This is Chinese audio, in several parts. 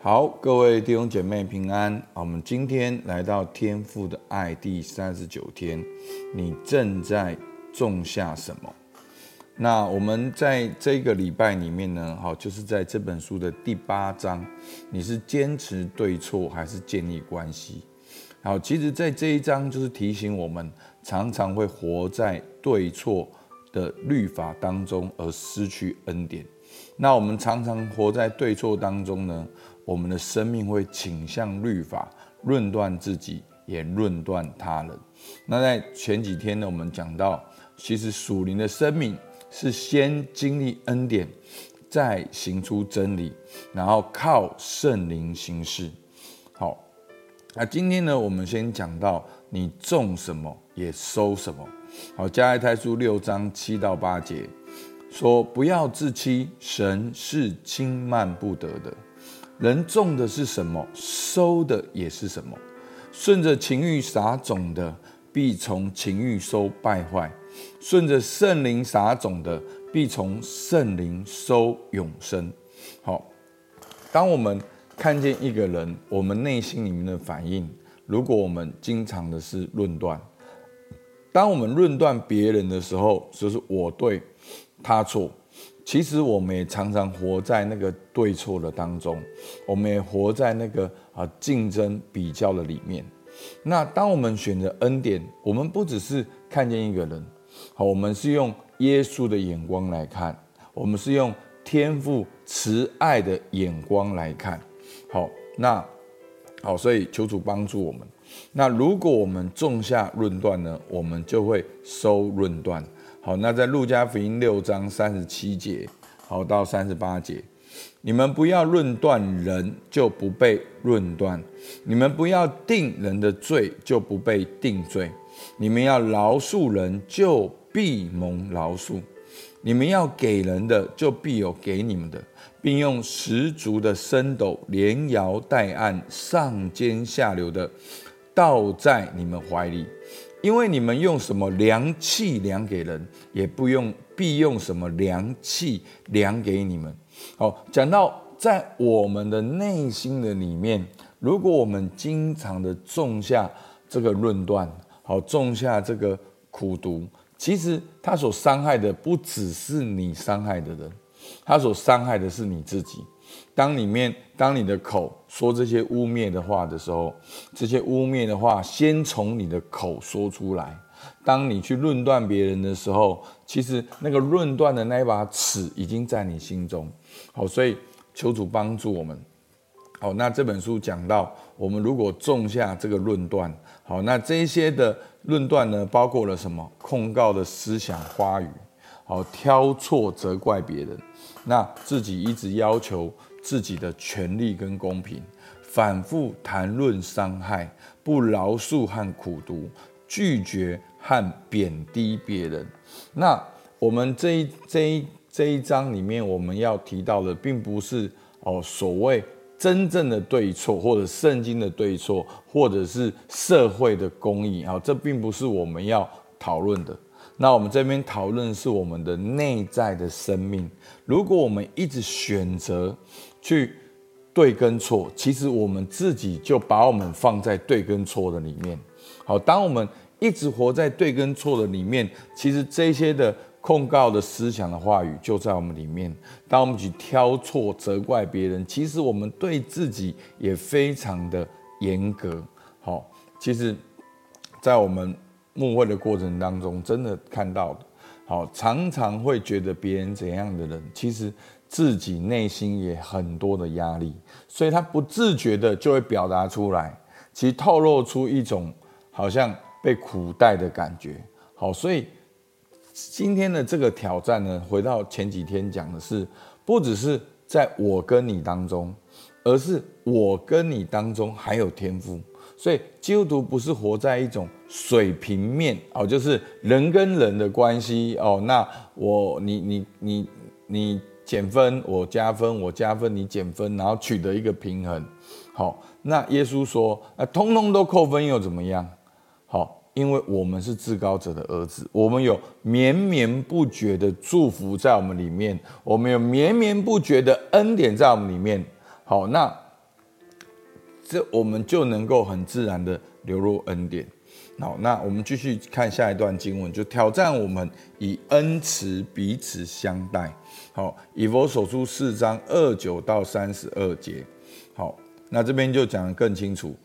好，各位弟兄姐妹平安。我们今天来到天父的爱第三十九天，你正在种下什么？那我们在这个礼拜里面呢，好，就是在这本书的第八章，你是坚持对错还是建立关系？好，其实，在这一章就是提醒我们，常常会活在对错的律法当中而失去恩典。那我们常常活在对错当中呢，我们的生命会倾向律法，论断自己，也论断他人。那在前几天呢，我们讲到，其实属灵的生命是先经历恩典，再行出真理，然后靠圣灵行事。好，那今天呢，我们先讲到，你种什么也收什么。好，加拉太书六章七到八节说：不要自欺，神是轻慢不得的。人种的是什么，收的也是什么。顺着情欲撒种的，必从情欲收败坏；顺着圣灵撒种的，必从圣灵收永生。好，当我们看见一个人，我们内心里面的反应，如果我们经常的是论断，当我们论断别人的时候，就是我对，他错。其实我们也常常活在那个对错的当中，我们也活在那个啊竞争比较的里面。那当我们选择恩典，我们不只是看见一个人，好，我们是用耶稣的眼光来看，我们是用天父慈爱的眼光来看。好，那好，所以求主帮助我们。那如果我们种下论断呢，我们就会收论断。好，那在路加福音六章三十七节，好到三十八节，你们不要论断人，就不被论断；你们不要定人的罪，就不被定罪；你们要饶恕人，就必蒙饶恕；你们要给人的，就必有给你们的，并用十足的升斗，连摇带按，上尖下流的倒在你们怀里。因为你们用什么量器量给人，也不用必用什么量器量给你们。好，讲到在我们的内心的里面，如果我们经常的种下这个论断，好，种下这个苦毒，其实他所伤害的不只是你伤害的人，他所伤害的是你自己。当里面，当你的口说这些污蔑的话的时候，这些污蔑的话先从你的口说出来。当你去论断别人的时候，其实那个论断的那一把尺已经在你心中。好，所以求主帮助我们。好，那这本书讲到，我们如果种下这个论断，好，那这些的论断呢，包括了什么？控告的思想、话语，好，挑错、责怪别人，那自己一直要求。自己的权利跟公平，反复谈论伤害，不饶恕和苦读，拒绝和贬低别人。那我们这一这一这一章里面，我们要提到的，并不是哦所谓真正的对错，或者圣经的对错，或者是社会的公义啊，这并不是我们要讨论的。那我们这边讨论是我们的内在的生命。如果我们一直选择去对跟错，其实我们自己就把我们放在对跟错的里面。好，当我们一直活在对跟错的里面，其实这些的控告的思想的话语就在我们里面。当我们去挑错、责怪别人，其实我们对自己也非常的严格。好，其实，在我们。牧会的过程当中，真的看到的，好，常常会觉得别人怎样的人，其实自己内心也很多的压力，所以他不自觉的就会表达出来，其实透露出一种好像被苦待的感觉。好，所以今天的这个挑战呢，回到前几天讲的是，不只是在我跟你当中，而是我跟你当中还有天赋。所以基督徒不是活在一种水平面哦，就是人跟人的关系哦。那我你你你你减分，我加分，我加分，你减分，然后取得一个平衡。好，那耶稣说，啊，通通都扣分又怎么样？好，因为我们是至高者的儿子，我们有绵绵不绝的祝福在我们里面，我们有绵绵不绝的恩典在我们里面。好，那这我们就能够很自然的流入恩典。好，那我们继续看下一段经文，就挑战我们以恩慈彼此相待。好，以弗所书四章二九到三十二节。好，那这边就讲得更清楚，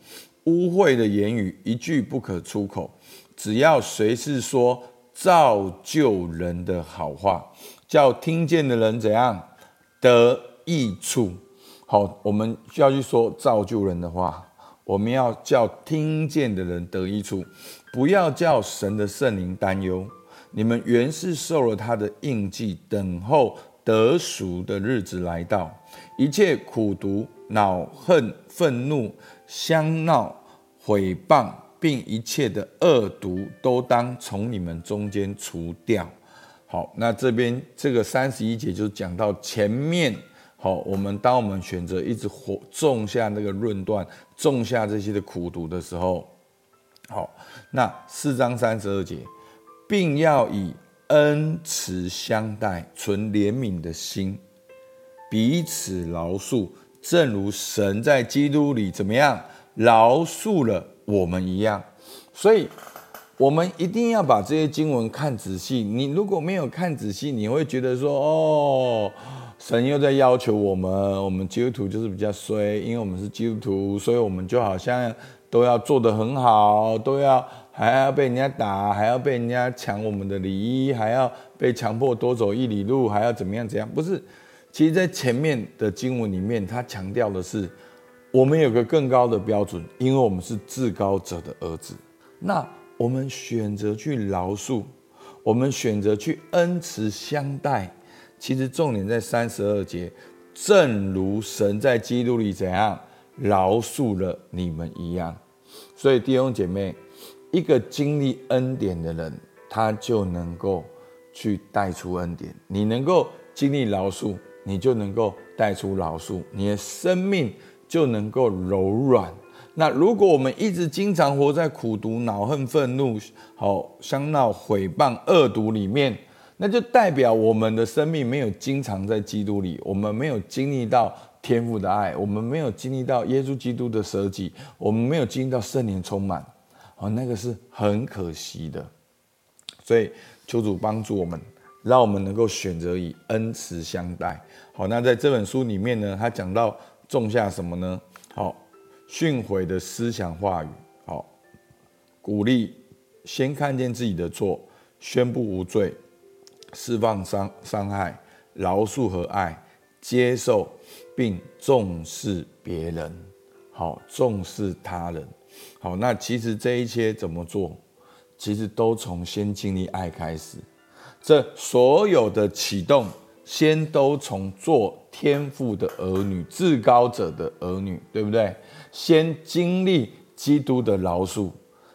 污秽的言语一句不可出口，只要谁是说造就人的好话，叫听见的人怎样得益处。好，我们需要去说造就人的话。我们要叫听见的人得益处，不要叫神的圣灵担忧。你们原是受了他的印记，等候得赎的日子来到。一切苦毒、恼恨、愤怒、相闹、毁谤，并一切的恶毒，都当从你们中间除掉。好，那这边这个三十一节就讲到前面。好，我们当我们选择一直活种下那个论断，种下这些的苦毒的时候，好，那四章三十二节，并要以恩慈相待，存怜悯的心，彼此饶恕，正如神在基督里怎么样饶恕了我们一样。所以，我们一定要把这些经文看仔细。你如果没有看仔细，你会觉得说，哦。神又在要求我们，我们基督徒就是比较衰，因为我们是基督徒，所以我们就好像都要做得很好，都要还要被人家打，还要被人家抢我们的礼仪，还要被强迫多走一里路，还要怎么样怎样？不是，其实，在前面的经文里面，他强调的是，我们有个更高的标准，因为我们是至高者的儿子。那我们选择去饶恕，我们选择去恩慈相待。其实重点在三十二节，正如神在基督里怎样饶恕了你们一样。所以弟兄姐妹，一个经历恩典的人，他就能够去带出恩典。你能够经历饶恕，你就能够带出饶恕，你的生命就能够柔软。那如果我们一直经常活在苦毒、恼恨、愤怒、好相闹、毁谤、恶毒里面。那就代表我们的生命没有经常在基督里，我们没有经历到天父的爱，我们没有经历到耶稣基督的舍己，我们没有经历到圣灵充满，哦，那个是很可惜的。所以求主帮助我们，让我们能够选择以恩慈相待。好，那在这本书里面呢，他讲到种下什么呢？好，训诲的思想话语，好，鼓励先看见自己的错，宣布无罪。释放伤伤害，饶恕和爱，接受并重视别人，好，重视他人，好。那其实这一切怎么做？其实都从先经历爱开始。这所有的启动，先都从做天父的儿女、至高者的儿女，对不对？先经历基督的饶恕，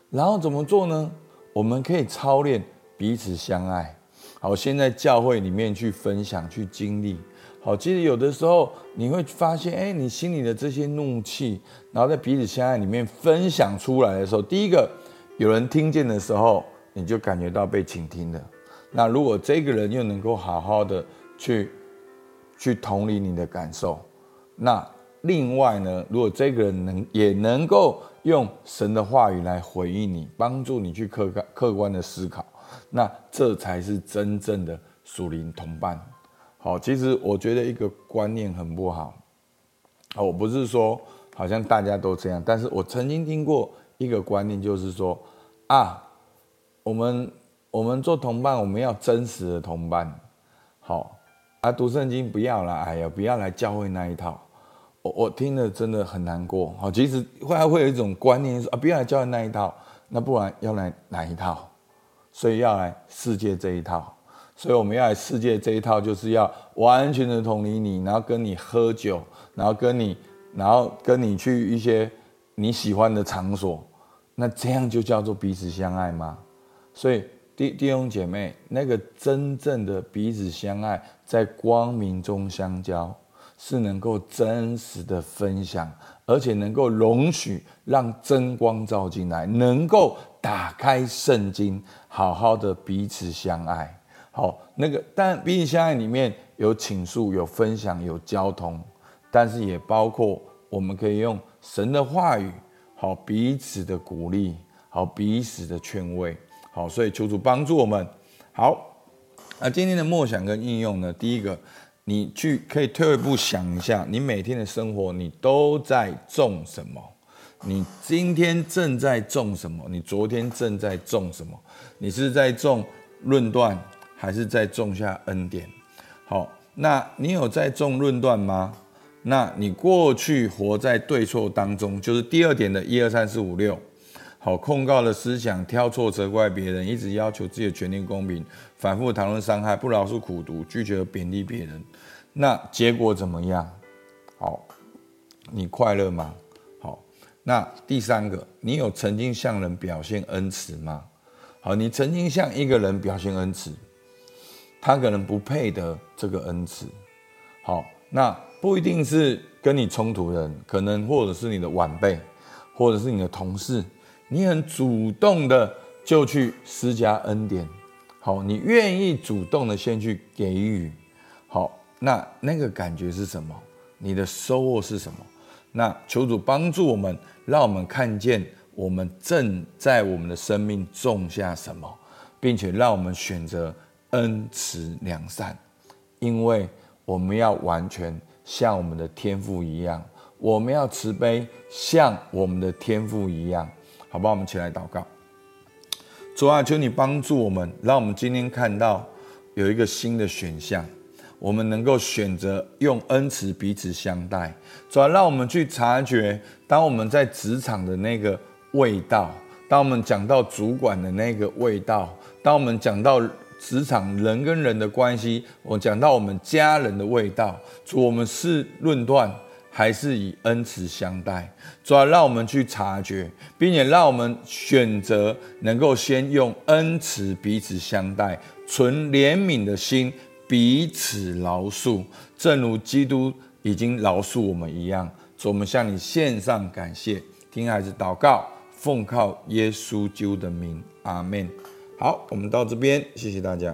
然后怎么做呢？我们可以操练彼此相爱。好，先在教会里面去分享、去经历。好，其实有的时候你会发现，哎，你心里的这些怒气，然后在彼此相爱里面分享出来的时候，第一个有人听见的时候，你就感觉到被倾听了。那如果这个人又能够好好的去去同理你的感受，那另外呢，如果这个人能也能够用神的话语来回应你，帮助你去客观客观的思考。那这才是真正的属灵同伴。好，其实我觉得一个观念很不好。我不是说好像大家都这样，但是我曾经听过一个观念，就是说啊，我们我们做同伴，我们要真实的同伴。好啊，读圣经不要了，哎呀，不要来教会那一套。我我听了真的很难过。好，其实后来会有一种观念说啊，不要来教会那一套，那不然要来哪一套？所以要来世界这一套，所以我们要来世界这一套，就是要完全的同理你，然后跟你喝酒，然后跟你，然后跟你去一些你喜欢的场所，那这样就叫做彼此相爱吗？所以弟弟兄姐妹，那个真正的彼此相爱，在光明中相交，是能够真实的分享，而且能够容许让真光照进来，能够。打开圣经，好好的彼此相爱。好，那个，但彼此相爱里面有倾诉、有分享、有交通，但是也包括我们可以用神的话语，好彼此的鼓励，好彼此的劝慰，好，所以求主帮助我们。好，那今天的默想跟应用呢？第一个，你去可以退一步想一下，你每天的生活你都在种什么？你今天正在种什么？你昨天正在种什么？你是在种论断，还是在种下恩典？好，那你有在种论断吗？那你过去活在对错当中，就是第二点的一二三四五六，好，控告的思想，挑错责怪别人，一直要求自己的权利公平，反复谈论伤害，不饶恕苦读，拒绝贬低别人，那结果怎么样？好，你快乐吗？好，那第三个，你有曾经向人表现恩慈吗？好，你曾经向一个人表现恩慈，他可能不配得这个恩慈。好，那。不一定是跟你冲突的人，可能或者是你的晚辈，或者是你的同事，你很主动的就去施加恩典，好，你愿意主动的先去给予，好，那那个感觉是什么？你的收获是什么？那求主帮助我们，让我们看见我们正在我们的生命种下什么，并且让我们选择恩慈良善，因为我们要完全。像我们的天父一样，我们要慈悲，像我们的天父一样，好不好？我们起来祷告。主啊，求你帮助我们，让我们今天看到有一个新的选项，我们能够选择用恩慈彼此相待。主啊，让我们去察觉，当我们在职场的那个味道，当我们讲到主管的那个味道，当我们讲到。职场人跟人的关系，我讲到我们家人的味道，我们是论断还是以恩慈相待？主要让我们去察觉，并且让我们选择能够先用恩慈彼此相待，存怜悯的心彼此饶恕，正如基督已经饶恕我们一样。主，我们向你献上感谢，听孩子祷告，奉靠耶稣基督的名，阿门。好，我们到这边，谢谢大家。